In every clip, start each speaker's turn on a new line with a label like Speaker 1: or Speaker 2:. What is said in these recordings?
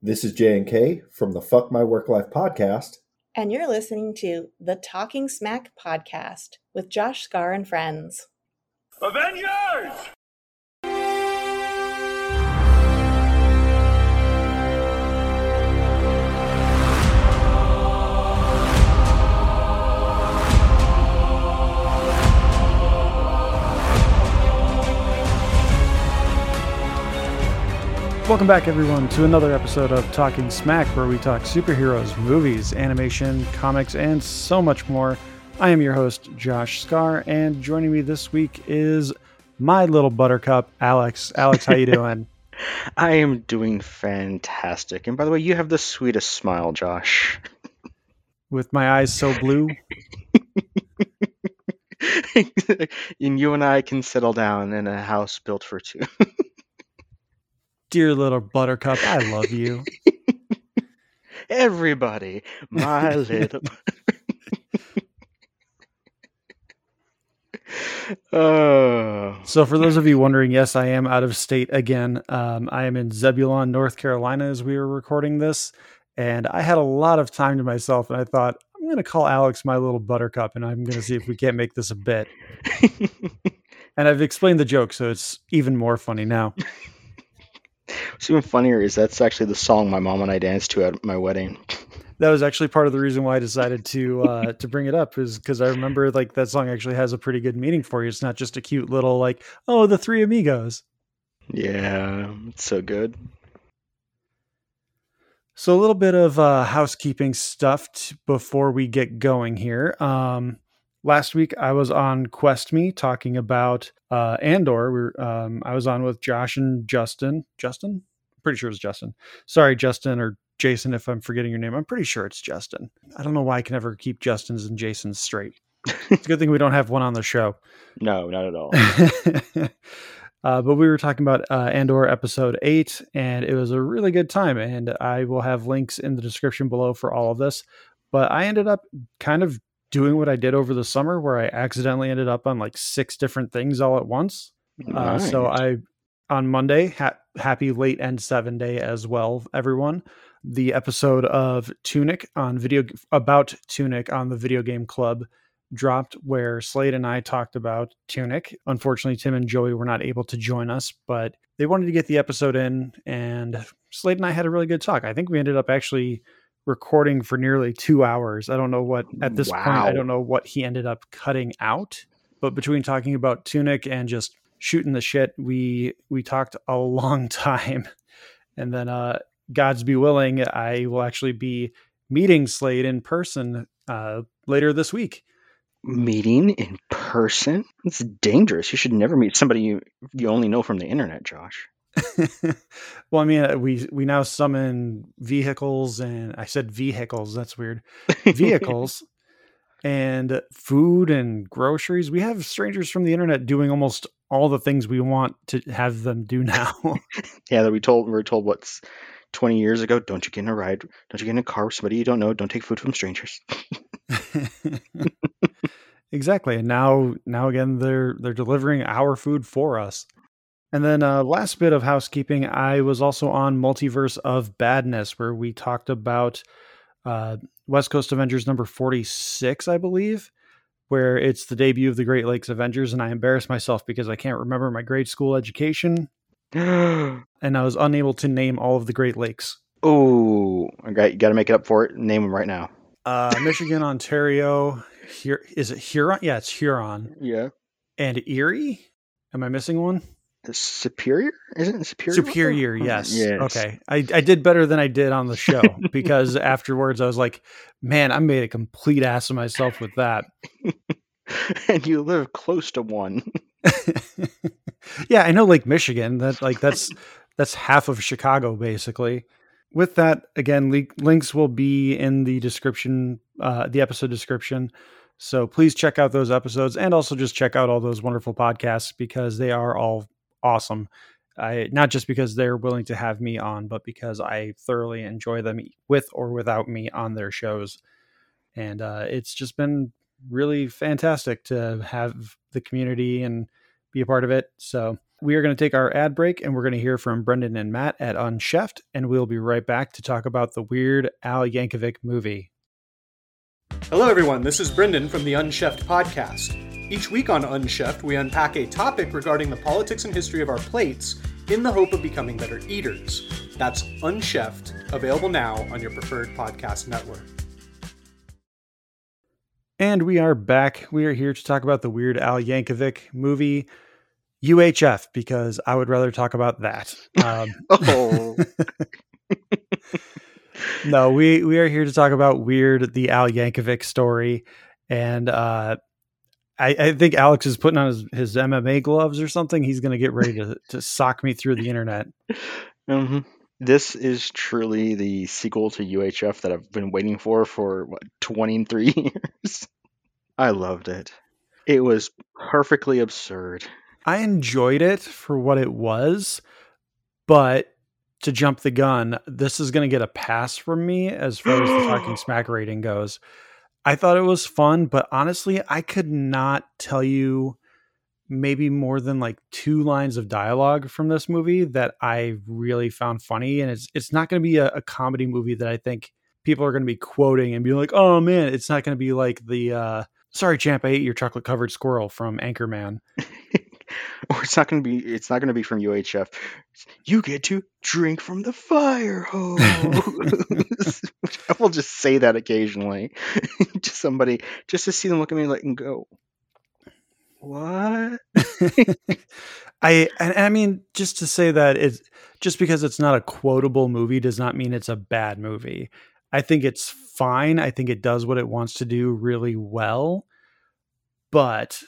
Speaker 1: This is J and K from the Fuck My Work Life podcast.
Speaker 2: And you're listening to the Talking Smack podcast with Josh Scar and friends.
Speaker 3: Avengers!
Speaker 4: Welcome back, everyone, to another episode of Talking Smack, where we talk superheroes, movies, animation, comics, and so much more. I am your host, Josh Scar, and joining me this week is my little buttercup, Alex. Alex, how you doing?
Speaker 5: I am doing fantastic. And by the way, you have the sweetest smile, Josh.
Speaker 4: With my eyes so blue.
Speaker 5: and you and I can settle down in a house built for two.
Speaker 4: Dear little buttercup, I love you.
Speaker 5: Everybody, my little. oh.
Speaker 4: So, for those of you wondering, yes, I am out of state again. Um, I am in Zebulon, North Carolina, as we were recording this. And I had a lot of time to myself, and I thought, I'm going to call Alex my little buttercup, and I'm going to see if we can't make this a bit. and I've explained the joke, so it's even more funny now.
Speaker 5: What's even funnier is that's actually the song my mom and I danced to at my wedding.
Speaker 4: That was actually part of the reason why I decided to uh, to bring it up is because I remember like that song actually has a pretty good meaning for you. It's not just a cute little like oh the three amigos.
Speaker 5: Yeah, it's so good.
Speaker 4: So a little bit of uh, housekeeping stuff t- before we get going here. Um, last week I was on Quest Me talking about uh, Andor. We were, um, I was on with Josh and Justin. Justin, I'm pretty sure it's Justin. Sorry, Justin or Jason, if I'm forgetting your name. I'm pretty sure it's Justin. I don't know why I can never keep Justin's and Jason's straight. it's a good thing we don't have one on the show.
Speaker 5: No, not at all.
Speaker 4: uh, but we were talking about uh, Andor episode eight, and it was a really good time. And I will have links in the description below for all of this. But I ended up kind of doing what I did over the summer, where I accidentally ended up on like six different things all at once. Uh, so I on Monday, ha- happy late N7 day as well, everyone. The episode of Tunic on video about Tunic on the Video Game Club dropped, where Slade and I talked about Tunic. Unfortunately, Tim and Joey were not able to join us, but they wanted to get the episode in, and Slade and I had a really good talk. I think we ended up actually recording for nearly two hours. I don't know what at this
Speaker 5: Wow.
Speaker 4: point. I don't know what he ended up cutting out, but between talking about Tunic and just shooting the shit, we we talked a long time. And then, uh, God's be willing, I will actually be meeting Slade in person uh, later this week.
Speaker 5: Meeting in person? It's dangerous. You should never meet somebody you, you only know from the internet, Josh.
Speaker 4: well, I mean, uh, we we now summon vehicles, and I said vehicles. That's weird. Vehicles and food and groceries. We have strangers from the internet doing almost all the things we want to have them do now.
Speaker 5: Yeah, that we told we were told what's twenty years ago. Don't you get in a ride? Don't you get in a car with somebody you don't know? Don't take food from strangers.
Speaker 4: exactly. And now now again they're they're delivering our food for us. And then uh last bit of housekeeping, I was also on Multiverse of Badness where we talked about uh West Coast Avengers number 46, I believe, where it's the debut of the Great Lakes Avengers and I embarrassed myself because I can't remember my grade school education and I was unable to name all of the Great Lakes.
Speaker 5: Oh, okay, you got to make it up for it. Name them right now.
Speaker 4: Uh Michigan, Ontario, here is it Huron? Yeah, it's Huron.
Speaker 5: Yeah,
Speaker 4: And Erie? Am I missing one?
Speaker 5: The Superior isn't it Superior?
Speaker 4: Superior, yes.
Speaker 5: Yes.
Speaker 4: Okay. I, I did better than I did on the show because afterwards I was like, man, I made a complete ass of myself with that.
Speaker 5: and you live close to one.
Speaker 4: yeah, I know Lake Michigan. That like that's that's half of Chicago basically. With that, again, le- links will be in the description, uh, the episode description. So please check out those episodes and also just check out all those wonderful podcasts because they are all awesome. I not just because they're willing to have me on, but because I thoroughly enjoy them with or without me on their shows. And uh, it's just been really fantastic to have the community and be a part of it. So We are going to take our ad break and we're going to hear from Brendan and Matt at Unchefed, and we'll be right back to talk about the weird Al Yankovic movie.
Speaker 6: Hello, everyone. This is Brendan from the Unchefed podcast. Each week on Unchefed, we unpack a topic regarding the politics and history of our plates in the hope of becoming better eaters. That's Unchefed, available now on your preferred podcast network.
Speaker 4: And we are back. We are here to talk about the weird Al Yankovic movie, UHF, because I would rather talk about that. Um,
Speaker 5: Oh,
Speaker 4: no, we we are here to talk about weird the Al Yankovic story, and uh, I, I think Alex is putting on his, his MMA gloves or something. He's going to get ready to to sock me through the internet.
Speaker 5: hmm this is truly the sequel to UHF that I've been waiting for for what 23 years. I loved it. It was perfectly absurd.
Speaker 4: I enjoyed it for what it was, but to jump the gun, this is going to get a pass from me as far as the talking smack rating goes. I thought it was fun, but honestly, I could not tell you maybe more than like two lines of dialogue from this movie that I really found funny. And it's it's not going to be a, a comedy movie that I think people are going to be quoting and be like, "Oh man," it's not going to be like the uh, "Sorry, champ, I ate your chocolate covered squirrel" from Anchorman.
Speaker 5: or it's not going to be it's not going to be from UHF. You get to drink from the fire hose. I will just say that occasionally. to somebody just to see them look at me like and go, "What?"
Speaker 4: I and I mean just to say that it's just because it's not a quotable movie does not mean it's a bad movie. I think it's fine. I think it does what it wants to do really well, but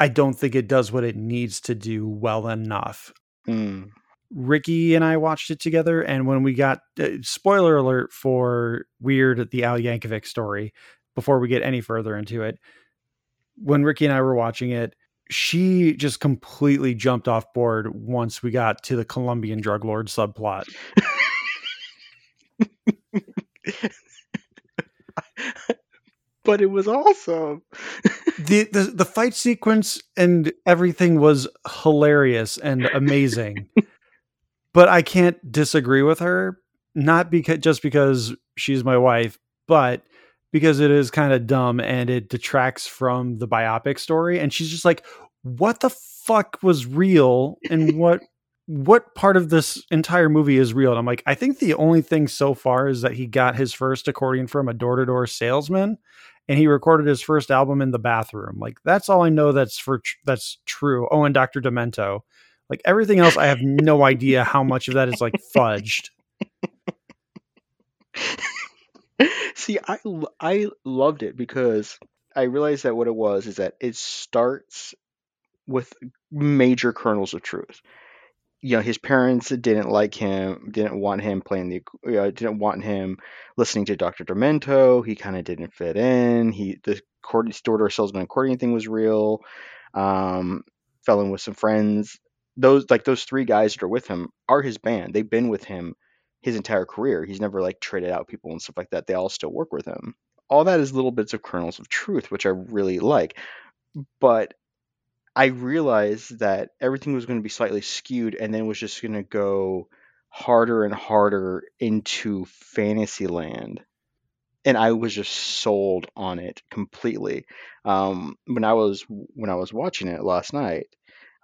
Speaker 4: I don't think it does what it needs to do well enough.
Speaker 5: Hmm.
Speaker 4: Ricky and I watched it together, and when we got uh, spoiler alert for Weird the Al Yankovic story, before we get any further into it, when Ricky and I were watching it, she just completely jumped off board once we got to the Colombian drug lord subplot.
Speaker 5: but it was awesome.
Speaker 4: the, the the fight sequence and everything was hilarious and amazing. but I can't disagree with her, not because just because she's my wife, but because it is kind of dumb and it detracts from the biopic story. And she's just like, what the fuck was real and what what part of this entire movie is real? And I'm like, I think the only thing so far is that he got his first accordion from a door-to-door salesman and he recorded his first album in the bathroom. Like that's all I know that's for tr- that's true. Oh, and Dr. Demento. Like everything else I have no idea how much of that is like fudged.
Speaker 5: See, I I loved it because I realized that what it was is that it starts with major kernels of truth. You know, his parents didn't like him, didn't want him playing the, uh, didn't want him listening to Dr. Demento. He kind of didn't fit in. He the accordion store salesman accordion thing was real. Um, fell in with some friends. Those like those three guys that are with him are his band. They've been with him his entire career. He's never like traded out people and stuff like that. They all still work with him. All that is little bits of kernels of truth, which I really like. But I realized that everything was going to be slightly skewed and then was just going to go harder and harder into fantasy land. And I was just sold on it completely. Um, when I was when I was watching it last night,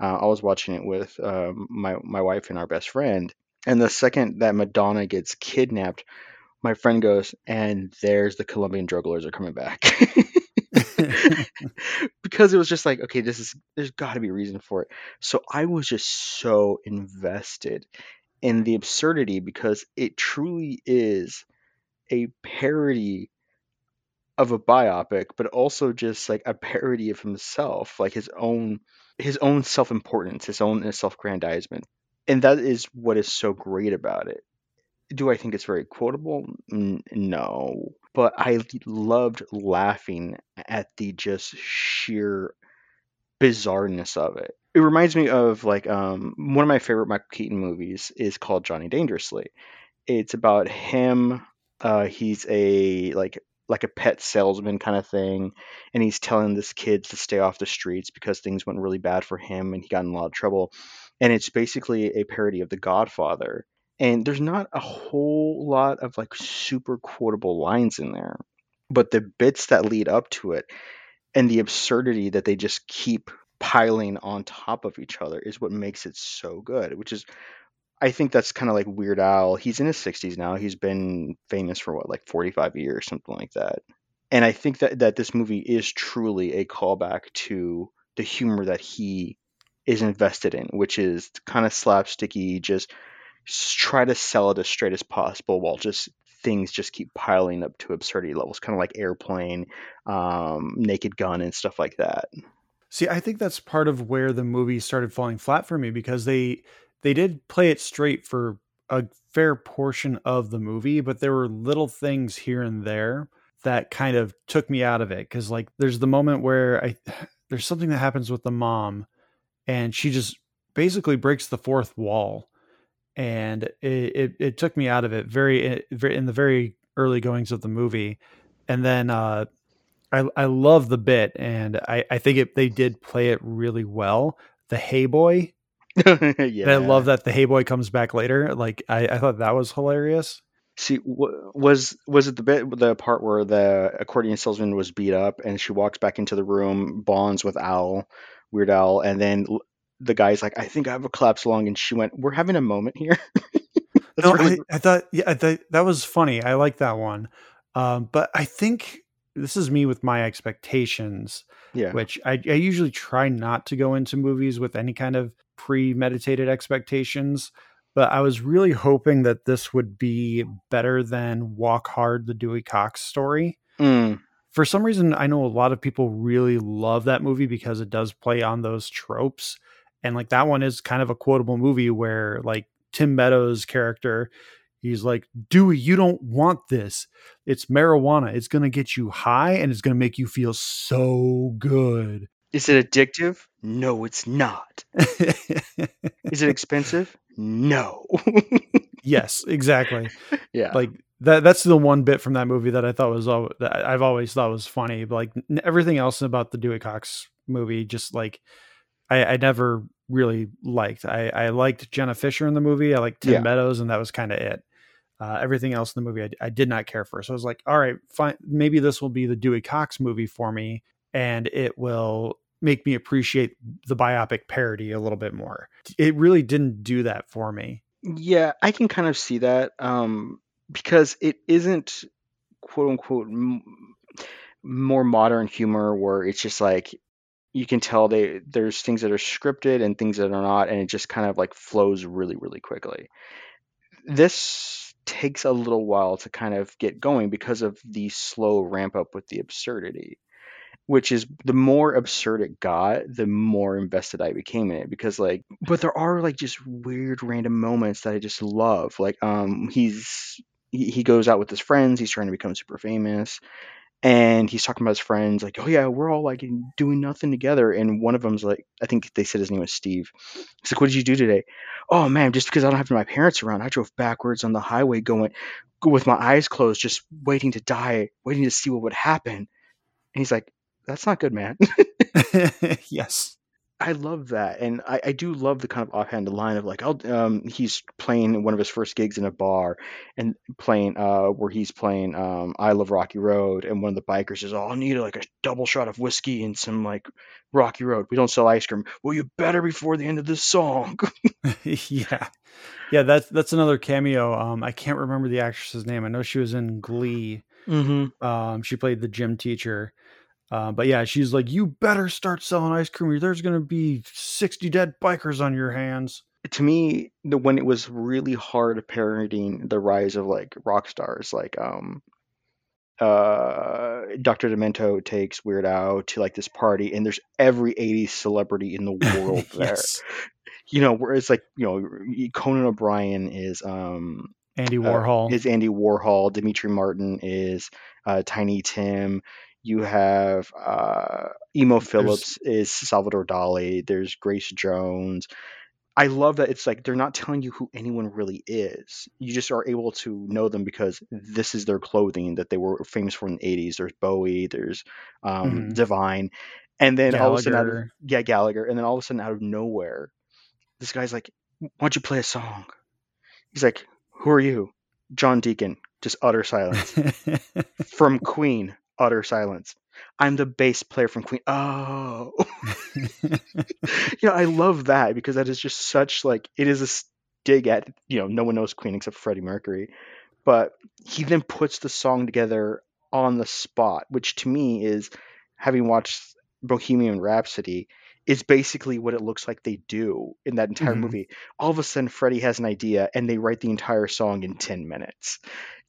Speaker 5: uh, I was watching it with um, my my wife and our best friend, and the second that Madonna gets kidnapped, my friend goes, and there's the Colombian lords are coming back. because it was just like, okay, this is there's got to be a reason for it. So I was just so invested in the absurdity because it truly is a parody of a biopic, but also just like a parody of himself, like his own his own self-importance, his own self-grandizement and that is what is so great about it. Do I think it's very quotable? No, but I loved laughing at the just sheer bizarreness of it. It reminds me of like um, one of my favorite Michael Keaton movies is called Johnny Dangerously. It's about him. Uh, he's a like like a pet salesman kind of thing, and he's telling this kid to stay off the streets because things went really bad for him and he got in a lot of trouble and it's basically a parody of The Godfather. And there's not a whole lot of like super quotable lines in there, but the bits that lead up to it and the absurdity that they just keep piling on top of each other is what makes it so good, which is I think that's kind of like Weird Al. He's in his 60s now. He's been famous for what, like 45 years, something like that. And I think that that this movie is truly a callback to the humor that he is invested in, which is kind of slapsticky, just try to sell it as straight as possible while just things just keep piling up to absurdity levels, kind of like Airplane, um, Naked Gun, and stuff like that.
Speaker 4: See, I think that's part of where the movie started falling flat for me because they they did play it straight for a fair portion of the movie, but there were little things here and there that kind of took me out of it because like there's the moment where I there's something that happens with the mom and she just basically breaks the fourth wall and it, it, it took me out of it very, very in the very early goings of the movie and then uh I, I love the bit and I, I think it, they did play it really well. The Hey Boy.
Speaker 5: yeah.
Speaker 4: And I love that the Hey Boy comes back later. Like I, I thought that was hilarious.
Speaker 5: See, was was it the bit the part where the accordion salesman was beat up and she walks back into the room, bonds with Al, Weird Al, and then the guy's like, "I think I have a collapsed lung," and she went, "We're having a moment here."
Speaker 4: No,
Speaker 5: really-
Speaker 4: I, I thought yeah, I thought that was funny. I like that one. Um, but I think this is me with my expectations,
Speaker 5: yeah.
Speaker 4: which I, I usually try not to go into movies with any kind of premeditated expectations. But I was really hoping that this would be better than Walk Hard, the Dewey Cox story.
Speaker 5: Mm,
Speaker 4: For some reason, I know a lot of people really love that movie because it does play on those tropes. And like that one is kind of a quotable movie where like Tim Meadows' character, he's like, Dewey, you don't want this. It's marijuana. It's going to get you high and it's going to make you feel so good.
Speaker 5: Is it addictive? No, it's not. Is it expensive? No.
Speaker 4: yes, exactly.
Speaker 5: yeah.
Speaker 4: Like that that's the one bit from that movie that I thought was all that I've always thought was funny. But like n- everything else about the Dewey Cox movie, just like I, I never really liked. I, I liked Jenna Fischer in the movie. I liked Tim
Speaker 5: Yeah.
Speaker 4: Meadows, and that was kind of it. Uh, everything else in the movie, I, I did not care for. So I was like, all right, fine. Maybe this will be the Dewey Cox movie for me, and it will make me appreciate the biopic parody a little bit more. It really didn't do that for me.
Speaker 5: Yeah, I can kind of see that um, because it isn't quote unquote m- more modern humor where it's just like you can tell they there's things that are scripted and things that are not, and it just kind of like flows really really quickly. This takes a little while to kind of get going because of the slow ramp up with the absurdity which is the more absurd it got, the more invested I became in it. Because like, but there are like just weird random moments that I just love. Like, um, he's he, he goes out with his friends. He's trying to become super famous, and he's talking about his friends. Like, oh yeah, we're all like doing nothing together. And one of them's like, I think they said his name was Steve. He's like, what did you do today? Oh man, just because I don't have my parents around, I drove backwards on the highway, going with my eyes closed, just waiting to die, waiting to see what would happen. And he's like, that's not good, man.
Speaker 4: yes.
Speaker 5: I love that, and I, I do love the kind of offhand line of like, I'll, um, he's playing one of his first gigs in a bar, and playing, uh, where he's playing, um, I Love Rocky Road, and one of the bikers says, "Oh, I need like a double shot of whiskey and some like Rocky Road. We don't sell ice cream. Well, you better before the end of this song."
Speaker 4: yeah. Yeah, that's that's another cameo. Um I can't remember the actress's name. I know she was in Glee.
Speaker 5: mm-hmm.
Speaker 4: Um she played the gym teacher. Uh, but yeah, she's like, "You better start selling ice cream. or There's going to be 60 dead bikers on your hands."
Speaker 5: To me, the when it was really hard parodying the rise of like rock stars, like um, uh, Dr. Demento takes Weird Al to like this party, and there's every '80s celebrity in the world there.
Speaker 4: yes.
Speaker 5: you know, where it's like, you know, Conan O'Brien is um
Speaker 4: Andy
Speaker 5: uh,
Speaker 4: Warhol.
Speaker 5: is Andy Warhol, Demetri Martin is uh, Tiny Tim. You have uh, Emo Philips is Salvador Dali. There's Grace Jones. I love that it's like they're not telling you who anyone really is. You just are able to know them because this is their clothing that they were famous for in the 80s. There's Bowie, there's um,
Speaker 4: Mhm.
Speaker 5: Divine. And then all of a sudden, of, yeah, Gallagher. And then all of a sudden, out of nowhere, this guy's like, "Why don't you play a song?" He's like, "Who are you?" John Deacon. Just utter silence. from Queen, utter silence. I'm the bass player from Queen. Oh, you know, I love that because that is just such like it is a dig at you know no one knows Queen except Freddie Mercury, but he then puts the song together on the spot, which to me is having watched Bohemian Rhapsody is basically what it looks like they do in that entire
Speaker 4: Mhm.
Speaker 5: movie. All of a sudden, Freddie has an idea and they write the entire song in 10 minutes.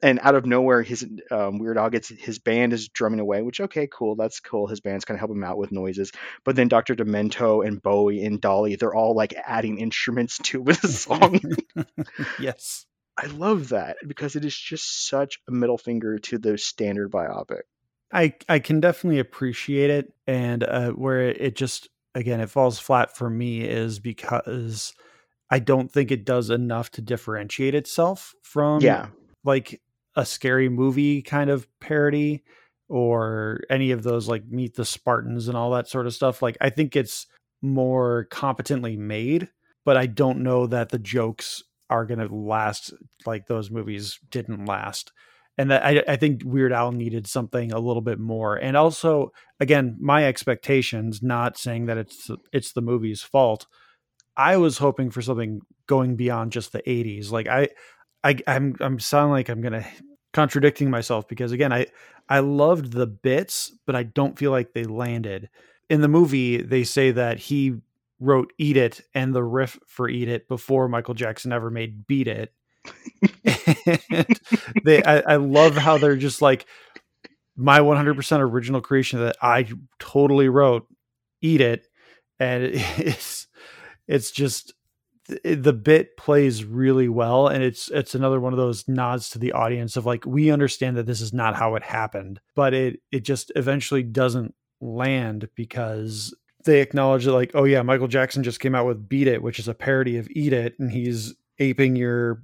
Speaker 5: And out of nowhere, his um, Weird Al gets his band is drumming away, which, okay, cool, that's cool. His band's kind of helping him out with noises. But then Dr. Demento and Bowie and Dali, they're all like adding instruments to the song.
Speaker 4: yes.
Speaker 5: I love that because it is just such a middle finger to the standard biopic.
Speaker 4: I I can definitely appreciate it, and uh, where it just again it falls flat for me is because I don't think it does enough to differentiate itself from
Speaker 5: Yeah.
Speaker 4: like a scary movie kind of parody or any of those like Meet the Spartans and all that sort of stuff. Like I think it's more competently made, but I don't know that the jokes are going to last like those movies didn't last. And that I, I think Weird Al needed something a little bit more. And also, again, my expectations, not saying that it's it's the movie's fault. I was hoping for something going beyond just the 80s. Like I I I'm I'm sounding like I'm gonna contradicting myself because again I I loved the bits, but I don't feel like they landed. In the movie, they say that he wrote Eat It and the riff for Eat It before Michael Jackson ever made Beat It. And they I, I love how they're just like my 100% original creation that I totally wrote Eat It and it's it's just the bit plays really well and it's it's another one of those nods to the audience of like we understand that this is not how it happened but it it just eventually doesn't land because they acknowledge that like oh yeah michael jackson just came out with beat it which is a parody of eat it and he's aping your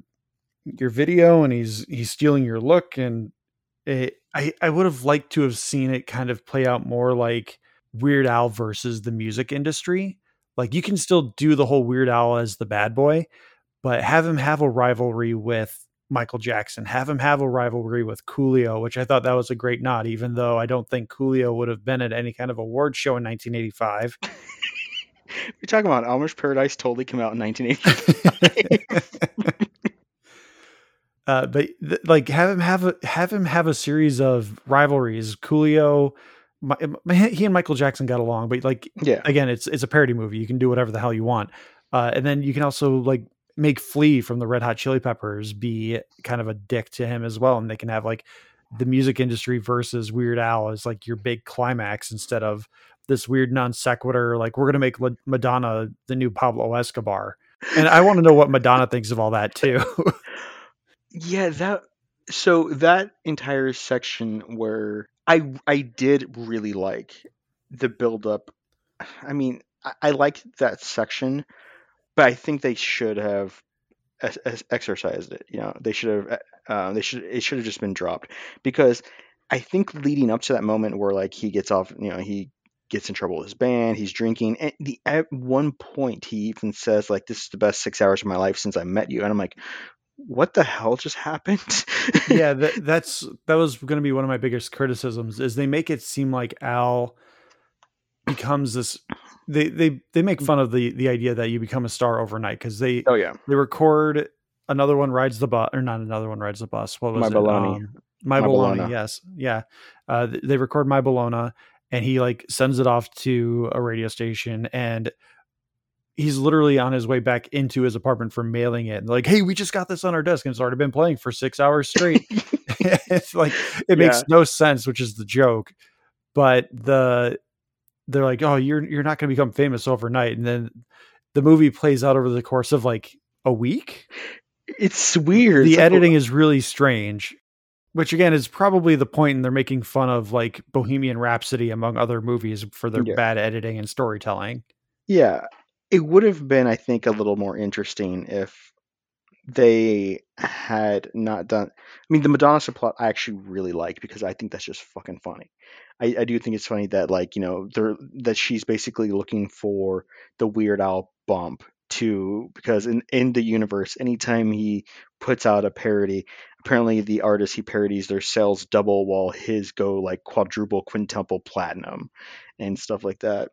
Speaker 4: your video and he's he's stealing your look and it, i i would have liked to have seen it kind of play out more like weird al versus the music industry like you can still do the whole Weird Al as the bad boy, but have him have a rivalry with Michael Jackson. Have him have a rivalry with Coolio, which I thought that was a great nod, even though I don't think Coolio would have been at any kind of award show in 1985.
Speaker 5: You're talking about Amish Paradise totally came out in 1985.
Speaker 4: uh, but th- like have him have a have him have a series of rivalries. Coolio, my, my, he and Michael Jackson got along, but like
Speaker 5: yeah.
Speaker 4: again, it's it's a parody movie. You can do whatever the hell you want, uh, and then you can also like make Flea from the Red Hot Chili Peppers be kind of a dick to him as well, and they can have like the music industry versus Weird Al as like your big climax instead of this weird non sequitur. Like we're gonna make La- Madonna the new Pablo Escobar, and I want to know what Madonna thinks of all that too.
Speaker 5: Yeah, that so that entire section where I I did really like the build up. I mean, I, I liked that section, but I think they should have ex- ex- exercised it. You know, they should have. Uh, they should. It should have just been dropped because I think leading up to that moment where like he gets off, you know, he gets in trouble with his band, he's drinking, and the at one point he even says like, "This is the best six hours of my life since I met you," and I'm like, what the hell just happened?
Speaker 4: yeah, that, that's that was going to be one of my biggest criticisms is they make it seem like Al becomes this. They they they make fun of the the idea that you become a star overnight because they
Speaker 5: oh yeah,
Speaker 4: they record another one rides the bus or not another one rides the bus. What was
Speaker 5: My
Speaker 4: it?
Speaker 5: Baloney.
Speaker 4: Um, my,
Speaker 5: My. Bologna.
Speaker 4: Yes, yeah. Uh, they record my Bologna, and he like sends it off to a radio station, and he's literally on his way back into his apartment for mailing it. And like, hey, we just got this on our desk, and it's already been playing for six hours straight. it's like it makes
Speaker 5: Yeah.
Speaker 4: no sense, which is the joke. But the they're like, oh, you're you're not going to become famous overnight, and then the movie plays out over the course of like a week.
Speaker 5: it's weird.
Speaker 4: The
Speaker 5: It's
Speaker 4: editing is really strange, which again is probably the point, and they're making fun of like Bohemian Rhapsody among other movies for their
Speaker 5: Yeah.
Speaker 4: bad editing and storytelling.
Speaker 5: yeah, it would have been, I think, a little more interesting if they had not done. I mean, the Madonna subplot I actually really like because I think that's just fucking funny. I, I do think it's funny that like you know they're that she's basically looking for the Weird Al bump too because in in the universe anytime he puts out a parody apparently the artist he parodies their sales double while his go like quadruple quintuple platinum and stuff like that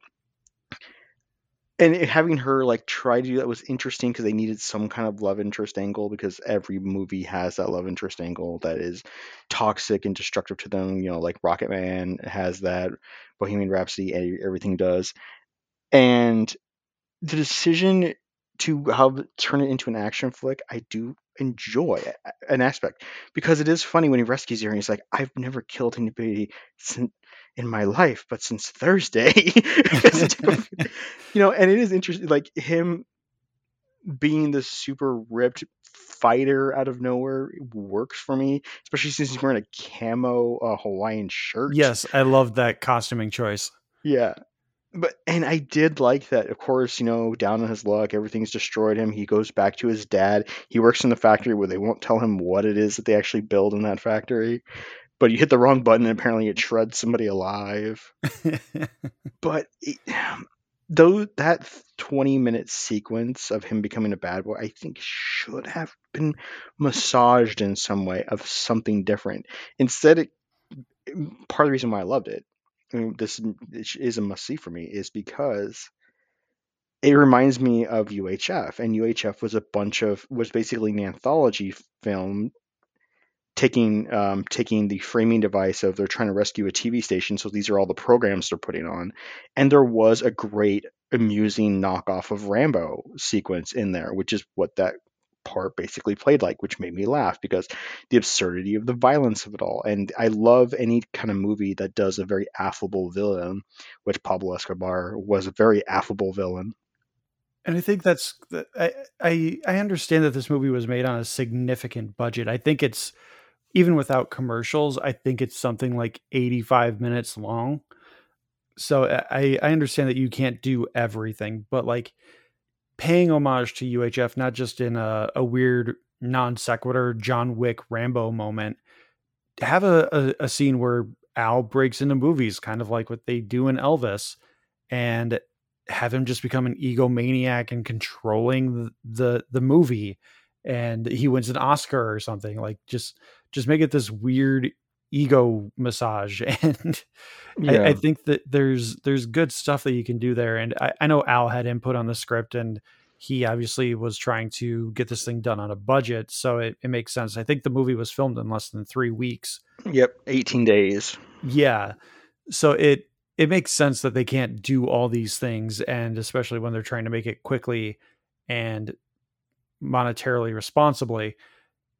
Speaker 5: and having her like try to do that was interesting because they needed some kind of love interest angle because every movie has that love interest angle that is toxic and destructive to them you know like rocket man has that bohemian rhapsody everything does. And the decision to have turn it into an action flick, I do enjoy an aspect because it is funny when he rescues her and he's like, "I've never killed anybody since in my life, but since Thursday." you know, and it is interesting, like him being the super ripped fighter out of nowhere works for me, especially since he's wearing a camo uh, Hawaiian shirt.
Speaker 4: Yes, I love that costuming choice.
Speaker 5: Yeah, but and I did like that. Of course, you know, down on his luck, everything's destroyed him. He goes back to his dad. He works in the factory where they won't tell him what it is that they actually build in that factory. But you hit the wrong button, and apparently it shreds somebody alive. but it, though that 20 minute sequence of him becoming a bad boy, I think should have been massaged in some way of something different. Instead, it, part of the reason why I loved it this is a must see for me is because it reminds me of UHF, and UHF was a bunch of was basically an anthology film taking um, taking the framing device of they're trying to rescue a TV station, so these are all the programs they're putting on, and there was a great amusing knockoff of Rambo sequence in there, which is what that part basically played like, which made me laugh because the absurdity of the violence of it all. And I love any kind of movie that does a very affable villain, which Pablo Escobar was a very affable villain.
Speaker 4: And I think that's I I I understand that this movie was made on a significant budget. I think it's even without commercials, I think it's something like 85 minutes long. So I I understand that you can't do everything, but like paying homage to UHF, not just in a, a weird non sequitur John Wick Rambo moment. Have a, a, a scene where Al breaks into movies, kind of like what they do in Elvis, and have him just become an egomaniac and controlling the, the the movie and he wins an oscar or something like just just make it this weird ego massage. And yeah. I, I, think that there's there's good stuff that you can do there. And I, I know al had input on the script and he obviously was trying to get this thing done on a budget. So it, it makes sense. I think the movie was filmed in less than three weeks.
Speaker 5: Yep 18 days.
Speaker 4: Yeah. So it it makes sense that they can't do all these things and especially when they're trying to make it quickly and monetarily responsibly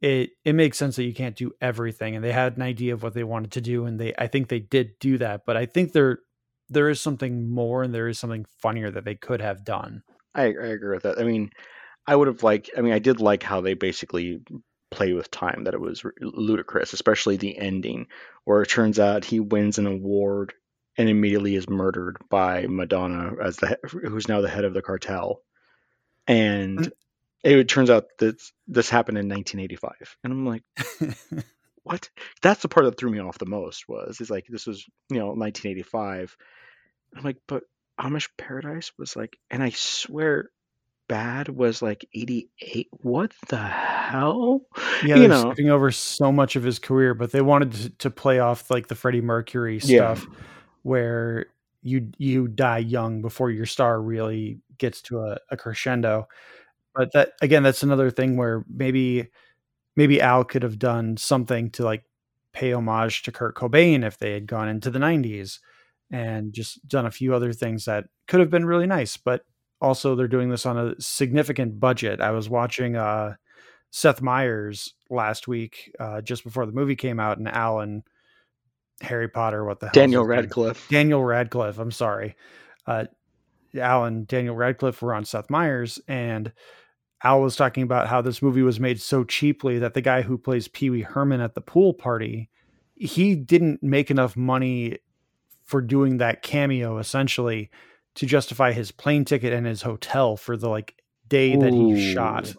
Speaker 4: it it makes sense that you can't do everything and they had an idea of what they wanted to do and they I think they did do that but I think there there is something more and there is something funnier that they could have done.
Speaker 5: I, I agree with that. I mean, I would have liked I mean I did like how they basically play with time that it was ludicrous, especially the ending where it turns out he wins an award and immediately is murdered by Madonna as the who's now the head of the cartel. And mm it turns out that this happened in 1985 and i'm like what? That's the part that threw me off the most was is like this was you know 1985 i'm like but amish paradise was like and i swear bad was like 88 what the hell?
Speaker 4: Yeah you know? skipping over so much of his career but they wanted to, to play off like the freddie mercury stuff yeah. where you you die young before your star really gets to a, a crescendo but that again, that's another thing where maybe maybe Al could have done something to like pay homage to Kurt Cobain if they had gone into the 90s and just done a few other things that could have been really nice. But also, they're doing this on a significant budget. I was watching uh, Seth Meyers last week, uh, just before the movie came out, and Alan Harry Potter, what the hell?
Speaker 5: Daniel Radcliffe.
Speaker 4: Daniel Radcliffe, I'm sorry. Uh, Al and Daniel Radcliffe were on Seth Meyers, and Al was talking about how this movie was made so cheaply that the guy who plays Pee Wee Herman at the pool party, he didn't make enough money for doing that cameo essentially to justify his plane ticket and his hotel for the like day that he shot.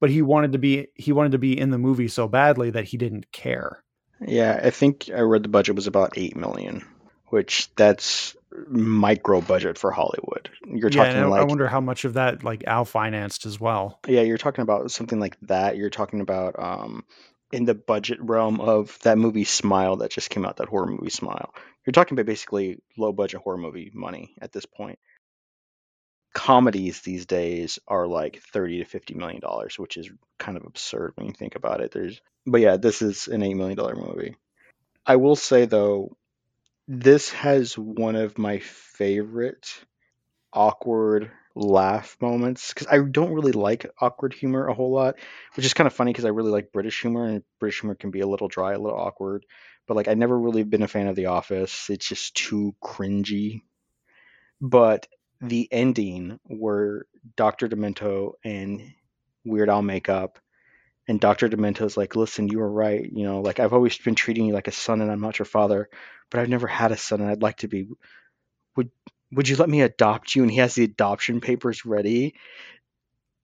Speaker 4: But he wanted to be he wanted to be in the movie so badly that he didn't care.
Speaker 5: Yeah, I think I read the budget was about 8 million, which that's micro budget for Hollywood. You're
Speaker 4: yeah,
Speaker 5: talking like
Speaker 4: I wonder how much of that like Al financed as well.
Speaker 5: yeah, you're talking about something like that. You're talking about um in the budget realm of that movie Smile that just came out, that horror movie Smile. You're talking about basically low budget horror movie money at this point. Comedies these days are like 30 to 50 million dollars, which is kind of absurd when you think about it. There's but yeah, this is an 8 million dollar movie. I will say though, this has one of my favorite awkward laugh moments because I don't really like awkward humor a whole lot, which is kind of funny because I really like British humor and British humor can be a little dry, a little awkward. But like I never really been a fan of The Office. It's just too cringy. But the ending where Dr. Demento and Weird Al make up and Dr. Demento's like, listen, you were right. You know, like I've always been treating you like a son and I'm not your father, but I've never had a son and I'd like to be. Would would you let me adopt you? And he has the adoption papers ready.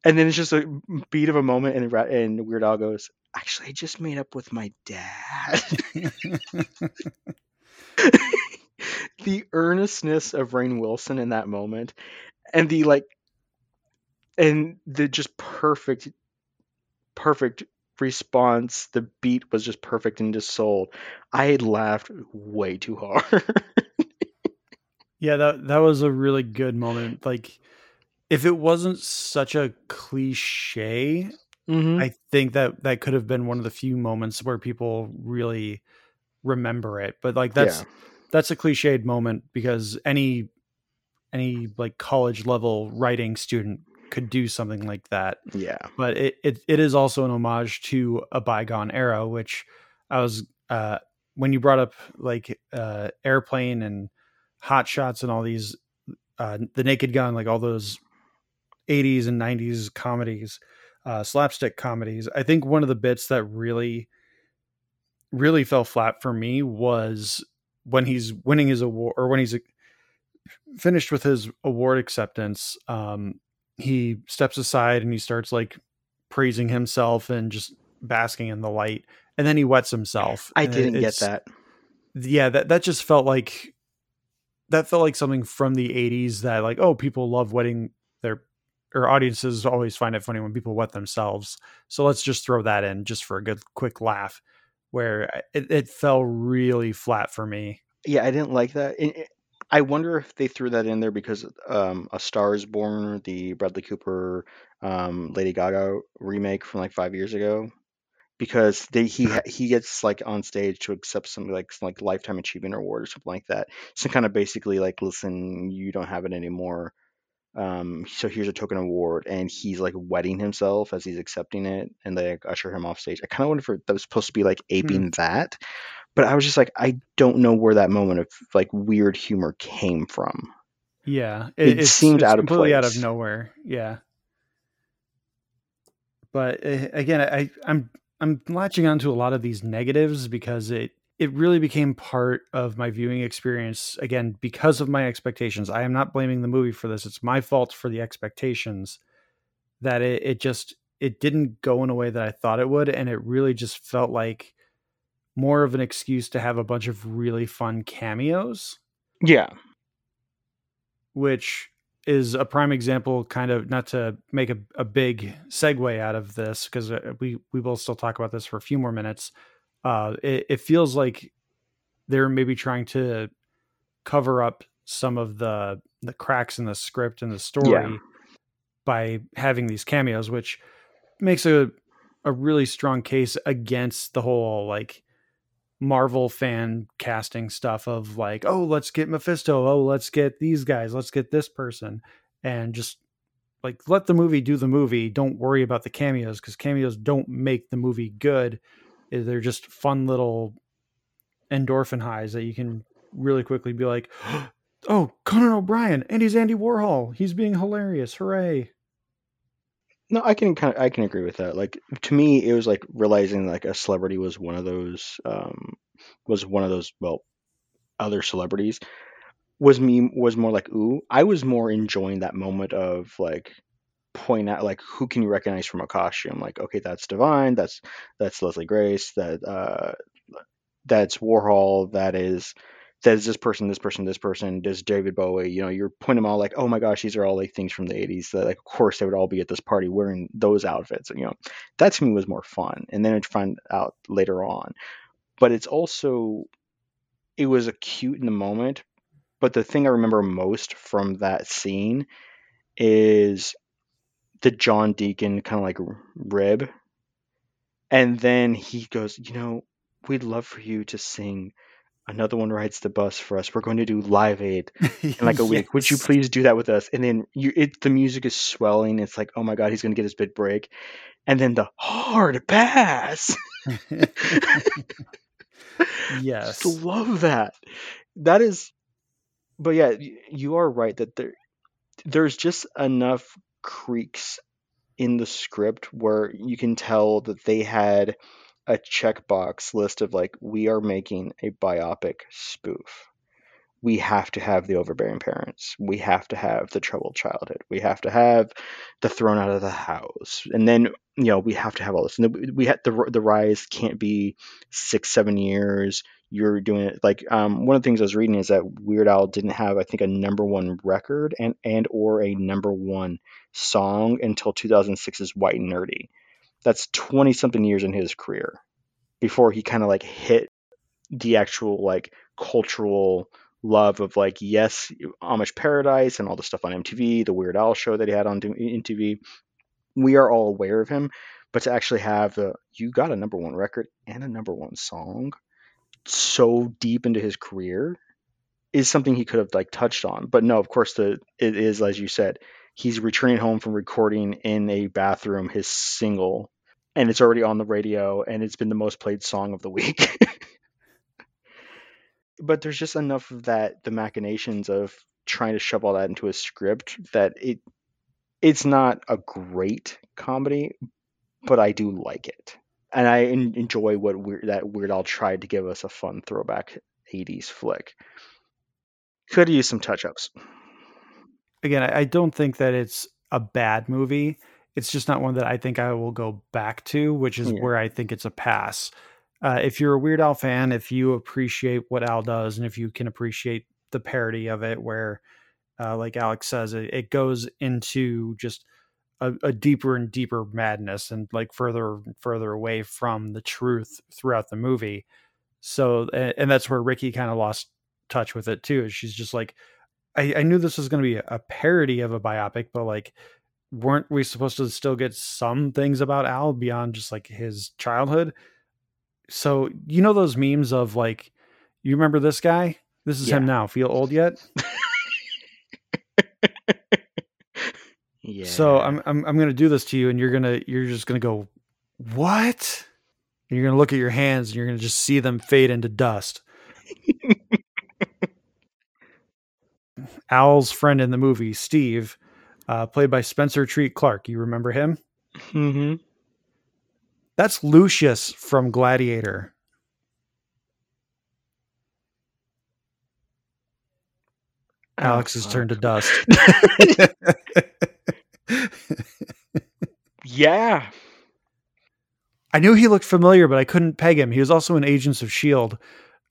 Speaker 5: And then it's just a beat of a moment, and, and Weird Al goes, Actually, I just made up with my dad. the earnestness of Rainn Wilson in that moment, and the like, and the just perfect, perfect response. The beat was just perfect and just sold. I had laughed way too hard.
Speaker 4: Yeah, that that was a really good moment. Like if it wasn't such a cliche,
Speaker 5: mm-hmm.
Speaker 4: I think that that could have been one of the few moments where people really remember it. But like that's
Speaker 5: Yeah.
Speaker 4: that's a cliched moment because any any like college level writing student could do something like that.
Speaker 5: Yeah.
Speaker 4: But it, it it is also an homage to a bygone era, which I was uh when you brought up like uh airplane and hot shots and all these uh the naked gun, like all those 80s and 90s comedies, uh slapstick comedies. I think one of the bits that really really fell flat for me was when he's winning his award or when he's finished with his award acceptance um he steps aside and he starts like praising himself and just basking in the light and then he wets himself
Speaker 5: I didn't get that.
Speaker 4: yeah that that just felt like that felt like something from the 80s that like oh people love wetting their or audiences always find it funny when people wet themselves so let's just throw that in just for a good quick laugh where uh, it, it fell really flat for me
Speaker 5: Yeah, I didn't like that. It- I wonder if they threw that in there because um, A Star Is Born, the Bradley Cooper, um, Lady Gaga remake from like five years ago, because they he he gets like on stage to accept something like some, like lifetime achievement award or something like that. So kind of basically like, listen, you don't have it anymore. Um, so here's a token award, and he's like wetting himself as he's accepting it, and they like, usher him off stage. I kind of wonder if that was supposed to be like aping that, but I was just like, I don't know where that moment of like weird humor came from.
Speaker 4: Yeah,
Speaker 5: It
Speaker 4: it's-
Speaker 5: seemed
Speaker 4: it's
Speaker 5: out of
Speaker 4: completely out of nowhere. Yeah, but uh, again, I I'm I'm latching onto a lot of these negatives because it it really became part of my viewing experience again because of my expectations. I am not blaming the movie for this; it's my fault for the expectations that it it just it didn't go in a way that I thought it would, and it really just felt like more of an excuse to have a bunch of really fun cameos.
Speaker 5: Yeah,
Speaker 4: which is a prime example kind of not to make a, a big segue out of this because we we will still talk about this for a few more minutes. Uh it, it feels like they're maybe trying to cover up some of the the cracks in the script and the story
Speaker 5: Yeah.
Speaker 4: by having these cameos which makes a a really strong case against the whole like Marvel fan casting stuff of like, oh, let's get Mephisto, oh, let's get these guys, let's get this person, and just like let the movie do the movie. Don't worry about the cameos because cameos don't make the movie good. Eh, They're just fun little endorphin highs that you can really quickly be like, oh, Conan O'Brien and he's Andy Warhol. He's being hilarious. Hooray.
Speaker 5: No, I can kind of I can agree with that. Like to me, it was like realizing like a celebrity was one of those um was one of those well other celebrities was me was more like ooh. I was more enjoying that moment of like point out like who can you recognize from a costume like okay that's divine that's that's leslie grace that uh that's warhol that is is this person, this person, this person, does David Bowie. You know, you're pointing them all like, oh my gosh, these are all like things from the 80s that, like, of course, they would all be at this party wearing those outfits. And, You know, that to me was more fun. And then I'd find out later on. But it's also, it was acute in the moment. But the thing I remember most from that scene is the John Deacon kind of like rib. And then he goes, you know, we'd love for you to sing another one rides the bus for us. We're going to do Live Aid in like a yes. week. Would you please do that with us? And then you, it, the music is swelling. It's like, oh my god, he's going to get his big break. And then the hard pass.
Speaker 4: yes,
Speaker 5: Just love that. That is, but yeah, you are right that there, there's just enough creaks in the script where you can tell that they had a checkbox list of like we are making a biopic spoof. We have to have the overbearing parents. We have to have the troubled childhood. We have to have the thrown out of the house. And then you know we have to have all this. And we had the, the rise can't be six seven years. You're doing it. Like um, one of the things i was reading is that weird al didn't have i think a number one record and and or a number one song until 2006's white and nerdy that's 20 something years in his career before he kind of like hit the actual like cultural love of like yes Amish Paradise and all the stuff on MTV, the Weird Al show that he had on MTV. We are all aware of him, but to actually have the you got a number one record and a number one song so deep into his career is something he could have like touched on. But no, of course the it is as you said, he's returning home from recording in a bathroom his single and it's already on the radio and it's been the most played song of the week. but there's just enough of that the machinations of trying to shove all that into a script that it it's not a great comedy, but I do like it. And I enjoy what Weird, that Weird Al tried to give us a fun throwback 80s flick. Could use some touch ups.
Speaker 4: Again, I don't think that it's a bad movie it's just not one that I think I will go back to, which is yeah. where I think it's a pass. Uh, if you're a Weird Al fan, if you appreciate what Al does, and if you can appreciate the parody of it, where, uh, like Alex says, it, it goes into just a, a, deeper and deeper madness and like further and further away from the truth throughout the movie. So, and that's where Ricky kind of lost touch with it too. She's just like, I, I knew this was going to be a parody of a biopic, but like weren't we supposed to still get some things about Al beyond just like his childhood? So you know those memes of like, you remember this guy? This is yeah. him now. Feel old yet? yeah. So I'm I'm I'm gonna do this to you, and you're gonna you're just gonna go, what? And you're gonna look at your hands, and you're gonna just see them fade into dust. Al's friend in the movie, Steve, uh, played by Spencer Treat Clark. You remember him?
Speaker 5: Mm-hmm.
Speaker 4: That's Lucius from Gladiator. Alex has turned to dust.
Speaker 5: yeah.
Speaker 4: I knew he looked familiar, but I couldn't peg him. He was also in Agents of S.H.I.E.L.D.,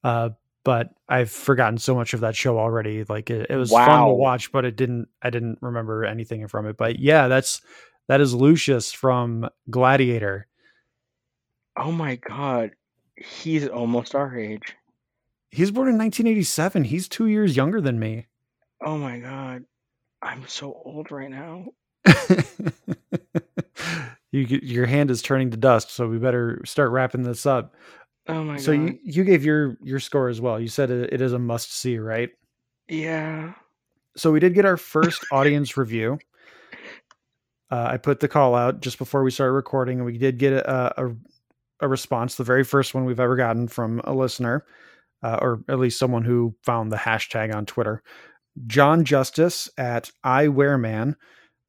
Speaker 4: uh, but I've forgotten so much of that show already. Like it, it was wow. fun to watch, but it didn't. I didn't remember anything from it. But yeah, that's that is Lucius from Gladiator.
Speaker 5: Oh my god, he's almost our age.
Speaker 4: He's born in 1987. He's two years younger than me.
Speaker 5: Oh my god, I'm so old right now.
Speaker 4: you, your hand is turning to dust, so we better start wrapping this up.
Speaker 5: Oh my
Speaker 4: so
Speaker 5: god.
Speaker 4: you you gave your your score as well. You said it, it is a must see, right?
Speaker 5: Yeah.
Speaker 4: So we did get our first audience review. Uh, I put the call out just before we started recording, and we did get a, a, a response, the very first one we've ever gotten from a listener, uh, or at least someone who found the hashtag on Twitter. John Justice at iWearman.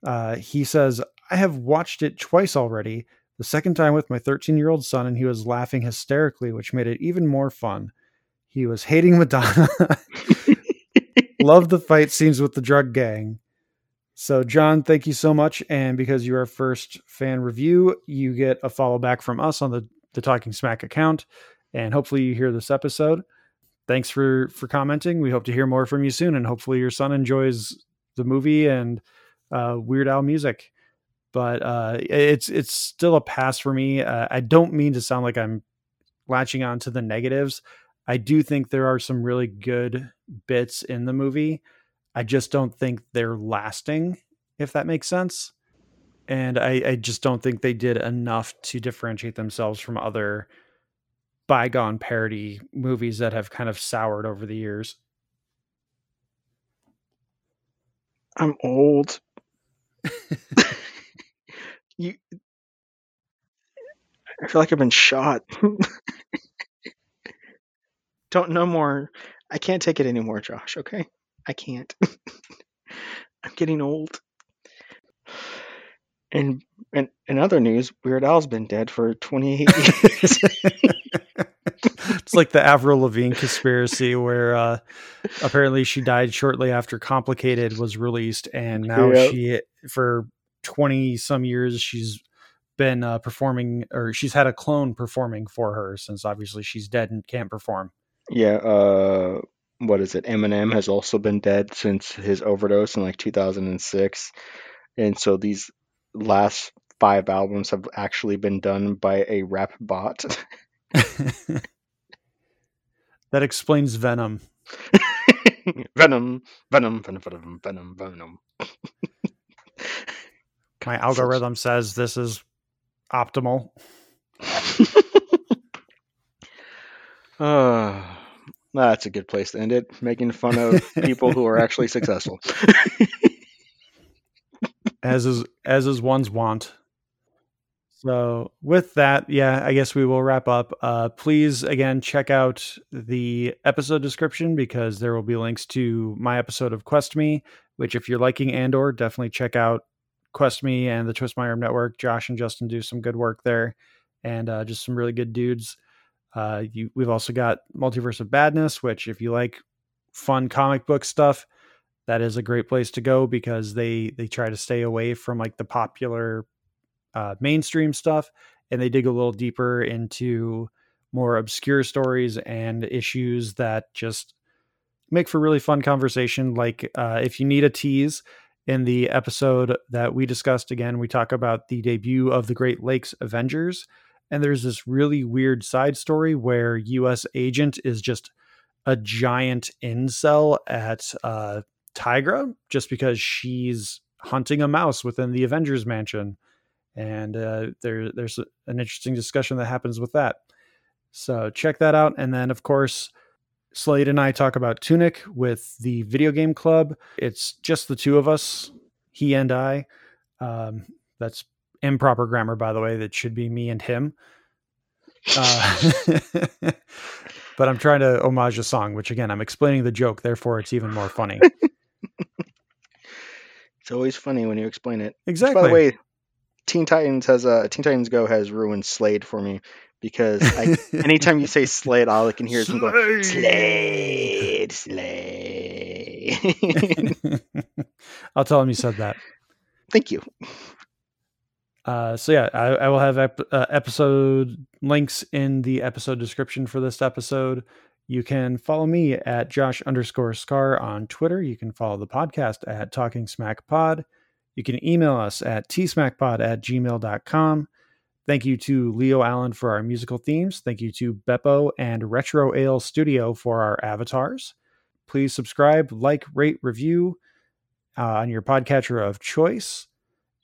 Speaker 4: Uh, he says, I have watched it twice already the second time with my 13 year old son, and he was laughing hysterically, which made it even more fun. He was hating Madonna. Love the fight scenes with the drug gang. So, John, thank you so much. And because you're our first fan review, you get a follow back from us on the, the Talking Smack account. And hopefully, you hear this episode. thanks for for commenting. We hope to hear more from you soon, and hopefully your son enjoys the movie and uh, Weird Al music. But uh, it's it's still a pass for me. Uh, I don't mean to sound like I'm latching on to the negatives. I do think there are some really good bits in the movie. I just don't think they're lasting, if that makes sense. And I, I just don't think they did enough to differentiate themselves from other bygone parody movies that have kind of soured over the years.
Speaker 5: I'm old. you I feel like I've been shot. Don't no more. I can't take it anymore, Josh, okay? I can't. I'm getting old. And and in other news, Weird Al's been dead for 28 years.
Speaker 4: it's like the Avril Lavigne conspiracy where uh, apparently she died shortly after Complicated was released, and now
Speaker 5: Yep.
Speaker 4: she, for 20 some years, she's been uh, performing or she's had a clone performing for her since obviously she's dead and can't perform.
Speaker 5: yeah, uh what is it? Eminem has also been dead since his overdose in like 2006. And so these last five albums have actually been done by a rap bot.
Speaker 4: that explains Venom.
Speaker 5: Venom, Venom, Venom, Venom, Venom, Venom.
Speaker 4: My algorithm says this is optimal.
Speaker 5: Uh, that's a good place to end it. Making fun of people who are actually successful.
Speaker 4: as is as is one's want. So with that, yeah, I guess we will wrap up. Uh, please again check out the episode description because there will be links to my episode of Quest Me, which if you're liking Andor, definitely check out Quest Me and the Twist My Arm Network. Josh and Justin do some good work there, and uh, just some really good dudes. Uh, you, we've also got Multiverse of Badness, which if you like fun comic book stuff, that is a great place to go because they they try to stay away from like the popular uh, mainstream stuff and they dig a little deeper into more obscure stories and issues that just make for really fun conversation like uh, if you need a tease in the episode that we discussed again we talk about the debut of the great lakes avengers and there's this really weird side story where U.S. Agent is just a giant incel at uh, Tigra just because she's hunting a mouse within the Avengers mansion. And uh, there, there's an interesting discussion that happens with that. So check that out. And then, of course, Slade and I talk about Tunic with the video game club. It's just the two of us, he and I. Um, that's improper grammar, by the way. That should be me and him. Uh, but I'm trying to homage a song, which again, I'm explaining the joke, therefore it's even more funny.
Speaker 5: It's always funny when you explain it. Which,
Speaker 4: Exactly.
Speaker 5: By the way, Teen Titans has uh, Teen Titans Go has ruined Slade for me because I, anytime you say Slade, all I can hear is him going Slade, Slade.
Speaker 4: I'll tell him you said that.
Speaker 5: Thank you.
Speaker 4: Uh, so yeah, I, I will have ep- uh, episode links in the episode description for this episode. You can follow me at Josh underscore Scar on Twitter. You can follow the podcast at Talking Smack Pod. You can email us at tsmackpod at gmail.com. Thank you to Leo Allen for our musical themes. Thank you to Beppo and Retro Ale Studio for our avatars. Please subscribe, like, rate, review uh, on your podcatcher of choice.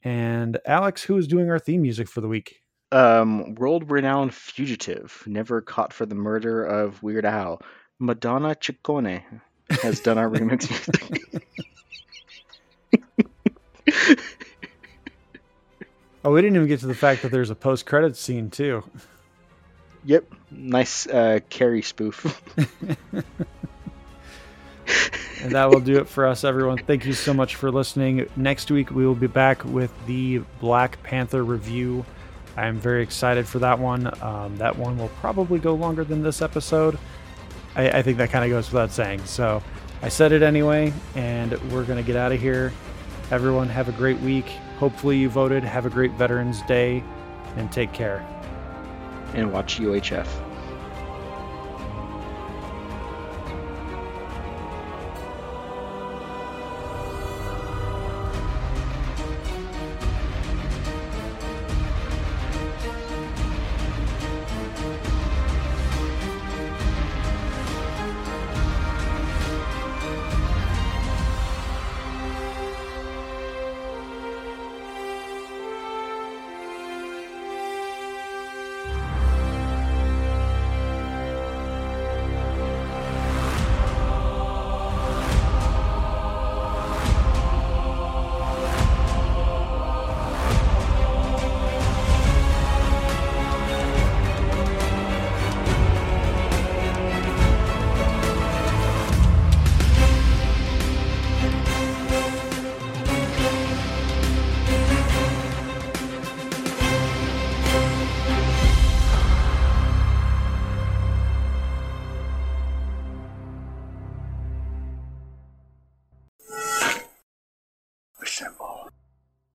Speaker 4: And Alex, who is doing our theme music for the week?
Speaker 5: Um, world renowned fugitive, never caught for the murder of Weird Al. Madonna Ciccone has done our remix music.
Speaker 4: Oh, we didn't even get to the fact that there's a post credits scene too.
Speaker 5: yep, nice uh, Carrie spoof.
Speaker 4: And that will do it for us, everyone. Thank you so much for listening. Next week, we will be back with the Black Panther review. I am very excited for that one. Um, that one will probably go longer than this episode. I, I think that kind of goes without saying. So I said it anyway, and we're going to get out of here. Everyone, have a great week. Hopefully, you voted. Have a great Veterans Day, and take care.
Speaker 5: and watch UHF.